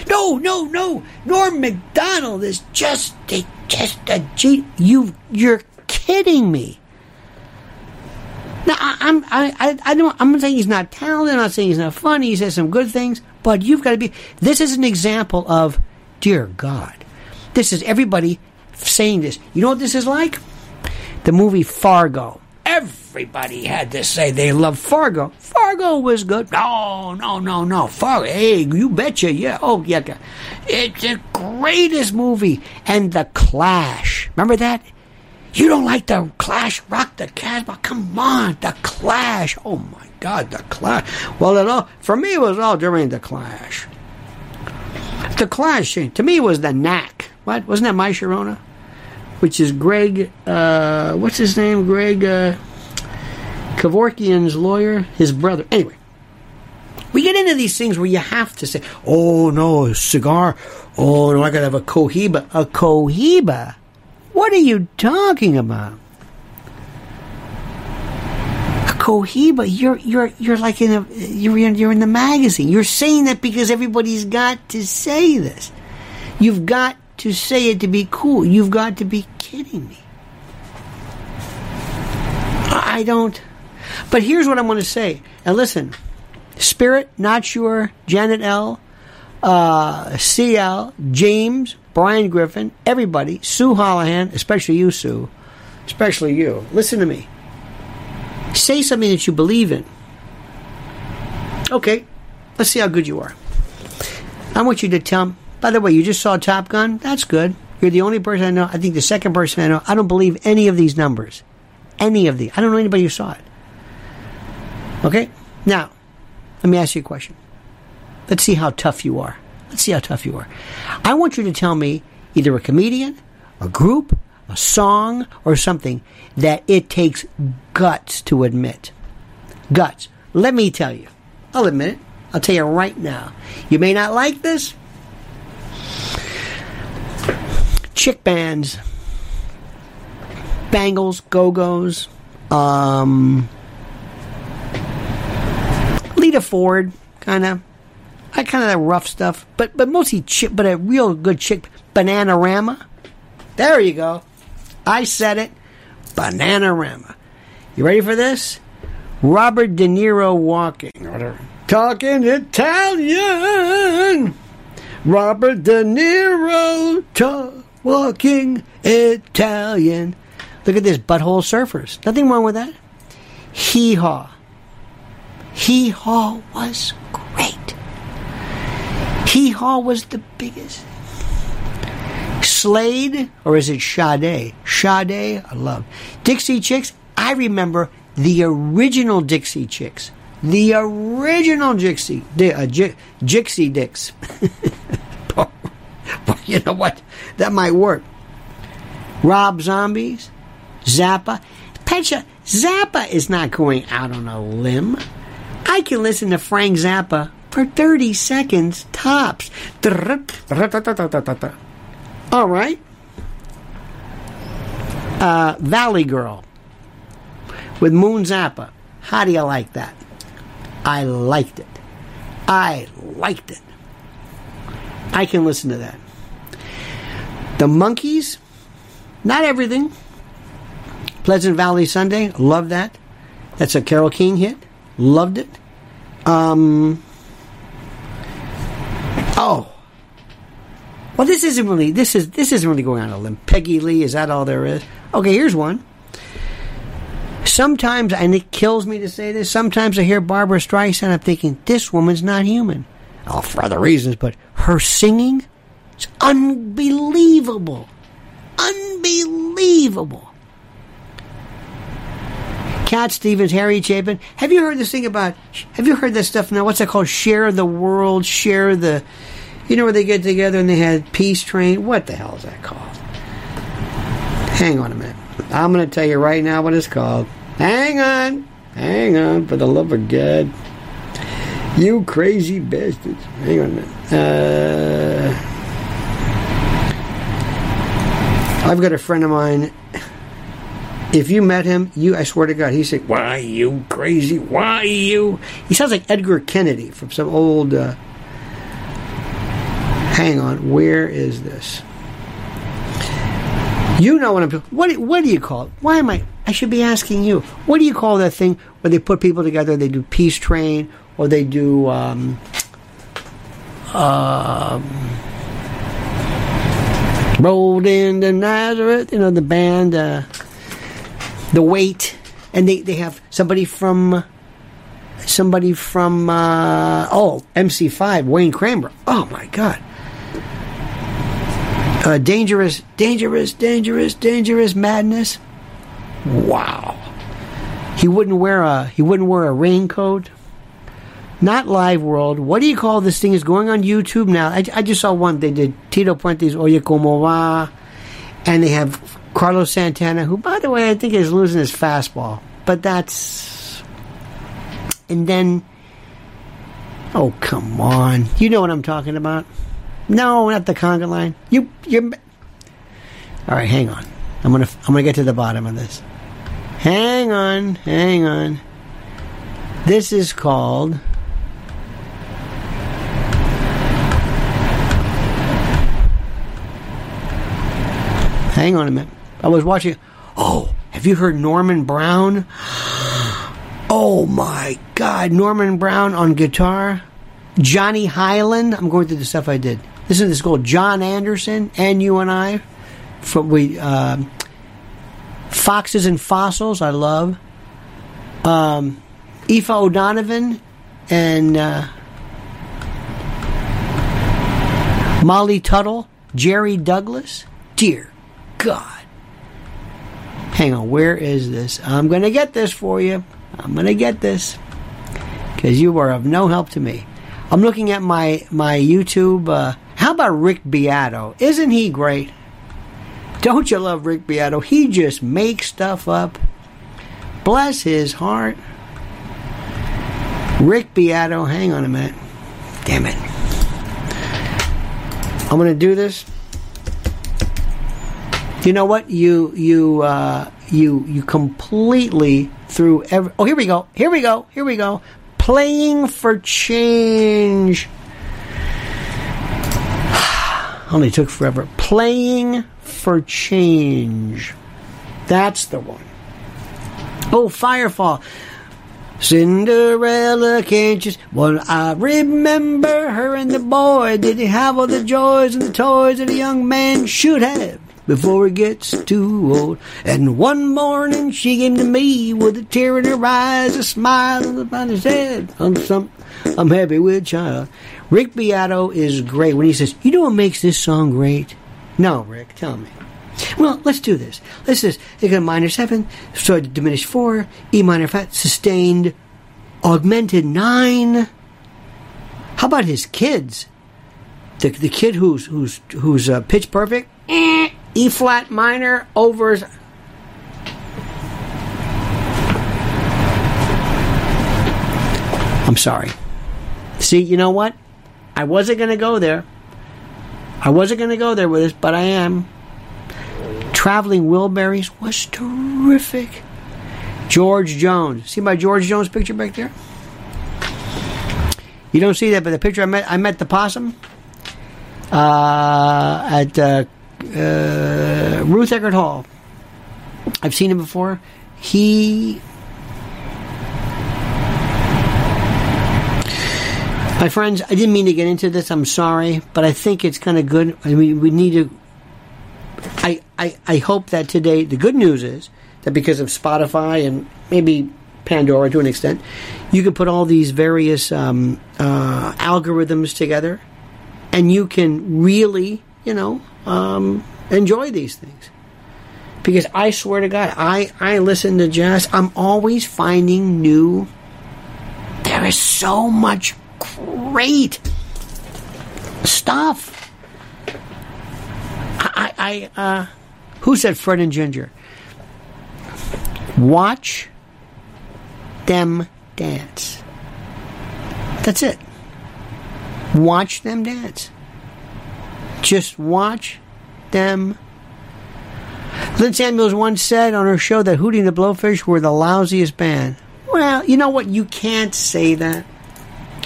No, no, no. Norm Macdonald is just a, just a. You, you're kidding me. Now, I, I'm, I, I, I don't, I'm not saying he's not talented. I'm not saying he's not funny. He says some good things, but you've got to be. This is an example of Dear God. This is everybody saying this. You know what this is like? The movie Fargo. Everybody had to say they love Fargo. Fargo was good. No, no, no, no. Fargo. Hey, you betcha. Yeah. Oh, yeah. It's the greatest movie. And The Clash. Remember that? You don't like The Clash? Rock the Casbah? Come on. The Clash. Oh, my God. The Clash. Well, it all, for me, it was all during The Clash. The Clash, to me, was the knack. What? Wasn't that My Sharona? Which is Greg, uh, what's his name? Greg uh, Kevorkian's lawyer, his brother. Anyway, we get into these things where you have to say, oh no, a cigar. Oh no, I gotta have a Cohiba. A Cohiba? What are you talking about? Cohiba, you're you're you're like in a you're in, you're in the magazine. You're saying that because everybody's got to say this. You've got to say it to be cool. You've got to be kidding me. I don't. But here's what I'm going to say. And listen, Spirit, not sure, Janet L, uh, CL, James, Brian Griffin, everybody, Sue Holohan, especially you, Sue, especially you. Listen to me. Say something that you believe in. Okay, let's see how good you are. I want you to tell. By the way, you just saw Top Gun. That's good. You're the only person I know. I think the second person I know. I don't believe any of these numbers. Any of these. I don't know anybody who saw it. Okay? Now, let me ask you a question. Let's see how tough you are. Let's see how tough you are. I want you to tell me either a comedian, a group, a song, or something that it takes guts to admit. Guts. Let me tell you. I'll admit it. I'll tell you right now. You may not like this. Chick bands, Bangles, Go Go's, um, Lita Ford, kind of. I kind of that rough stuff, but but mostly chick, but a real good chick. Bananarama. There you go. I said it. Bananarama. You ready for this? Robert De Niro walking. Talking Italian. Robert De Niro talking walking Italian. Look at this, butthole surfers. Nothing wrong with that. Hee haw. Hee haw was. Hee haw was the biggest. Slade, or is it Sade? Sade, I love. Dixie Chicks, I remember the original Dixie Chicks. The original Dixie, uh, Jixie Dicks. you know what? That might work. Rob Zombies, Zappa. Pecha, Zappa is not going out on a limb. I can listen to Frank Zappa for 30 seconds tops. All right. Uh, Valley Girl with Moon Zappa. How do you like that? I liked it. I liked it. I can listen to that. The Monkees, not everything. Pleasant Valley Sunday, love that. That's a Carole King hit. Loved it. Um, oh, well, this isn't really this is this isn't really going on a limb. Peggy Lee, is that all there is? Okay, here's one. Sometimes, and it kills me to say this. Sometimes I hear Barbra Streisand, I'm thinking this woman's not human. Oh, for other reasons, but her singing is unbelievable, unbelievable. Cat Stevens, Harry Chapin. Have you heard this thing about? Have you heard this stuff now? What's that called? Share the world, share the you know where they get together and they had peace train? What the hell is that called? Hang on a minute. I'm going to tell you right now what it's called. Hang on. Hang on, for the love of God. You crazy bastards. Hang on a minute. Uh, I've got a friend of mine. If you met him, you I swear to God, he said, "Why you crazy? Why you?" He sounds like Edgar Kennedy from some old uh, hang on, where is this? You know what I'm. What what do you call it? Why am I? I should be asking you. What do you call that thing where they put people together? They do peace train, or they do. Um, um, rolled into Nazareth. You know the band, uh, the Weight, and they they have somebody from somebody from uh, oh MC5 Wayne Kramer. Oh my God, uh, dangerous, dangerous, dangerous, dangerous madness. Wow. He wouldn't wear a he wouldn't wear a raincoat. Not live world. What do you call this thing? Is going on YouTube now. I, I just saw one. They did Tito Puente's Oye Como Va, and they have Carlos Santana, who, by the way, I think is losing his fastball. But that's and then. Oh come on! You know what I'm talking about. No, not the conga line. You, you. All right, hang on. I'm gonna, I'm gonna get to the bottom of this. Hang on, hang on. This is called. Hang on a minute. I was watching. Oh, have you heard Norman Brown? Oh my God, Norman Brown on guitar. Johnny Hiland. I'm going through the stuff I did. This is this called Jon Anderson and you and I. From we uh, foxes and fossils. I love. Um, Aoife O'Donovan and uh, Molly Tuttle, Jerry Douglas. Dear God. Hang on, where is this? I'm going to get this for you. I'm going to get this because you are of no help to me. I'm looking at my my YouTube. Uh, how about Rick Beato? Isn't he great? Don't you love Rick Beato? He just makes stuff up. Bless his heart. Rick Beato, hang on a minute. Damn it. I'm going to do this. You know what? You you uh, you you completely threw every. Oh, here we go. Here we go. Here we go. Playing for change. Only took forever. Playing for change. That's the one. Oh, Firefall. Cinderella, can't you? Well, I remember her and the boy. Did he have all the joys and the toys that a young man should have before he gets too old? And one morning she came to me with a tear in her eyes, a smile on his head. I'm some, I'm happy with child. Rick Beato is great when he says, "You know what makes this song great?" No, Rick, tell me. Well, let's do this. Let's just take a minor seven, so diminished four, E minor flat, sustained, augmented nine. How about his kids? The, the kid who's who's who's uh, pitch perfect, eh, E flat minor over I'm sorry. See, you know what? I wasn't going to go there. I wasn't going to go there with this, but I am. Traveling Wilburys was terrific. George Jones. See my George Jones picture back there? You don't see that, but the picture I met, I met the possum uh, at uh, uh, Ruth Eckerd Hall. I've seen him before. He. My friends, I didn't mean to get into this. I'm sorry, but I think it's kind of good. I mean, we need to. I, I, I hope that today, the good news is that because of Spotify and maybe Pandora to an extent, you can put all these various um, uh, algorithms together and you can really, you know, um, enjoy these things. Because I swear to God, I, I listen to jazz, I'm always finding new. There is so much great stuff. I, I, uh, who said Fred and Ginger? Watch them dance. That's it. Watch them dance. Just watch them. Lynn Samuels once said on her show that Hootie and the Blowfish were the lousiest band. Well, you know what? You can't say that.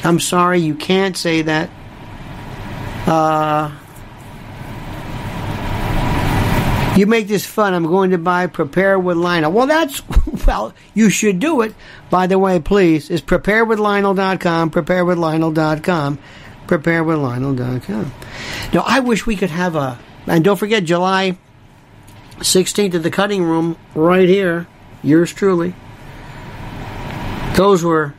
I'm sorry, you can't say that. Uh, you make this fun. I'm going to buy Prepare with Lionel. Well, that's, well, you should do it. By the way, please, it's preparewithlionel.com, preparewithlionel.com, preparewithlionel.com. Now, I wish we could have a, and don't forget, July 16th at the cutting room, right here, yours truly. Those were,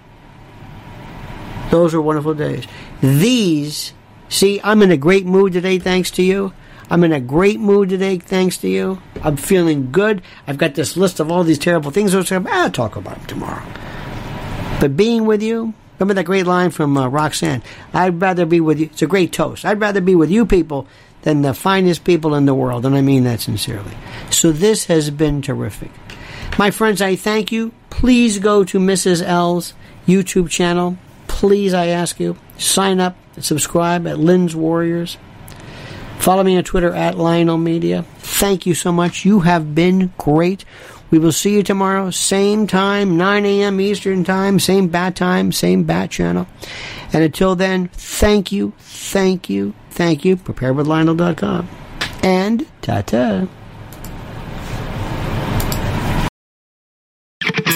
those were wonderful days. These, see, I'm in a great mood today, thanks to you. I'm in a great mood today, thanks to you. I'm feeling good. I've got this list of all these terrible things. I'll talk about them tomorrow. But being with you, remember that great line from uh, Roxanne? I'd rather be with you. It's a great toast. I'd rather be with you people than the finest people in the world, and I mean that sincerely. So this has been terrific. My friends, I thank you. Please go to Mrs. L's YouTube channel. Please, I ask you, sign up, subscribe at Lynn's Warriors. Follow me on Twitter at Lionel Media. Thank you so much. You have been great. We will see you tomorrow, same time, 9 a.m. Eastern Time, same bat time, same bat channel. And until then, thank you, thank you, thank you. PrepareWithLionel.com. And ta ta.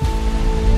you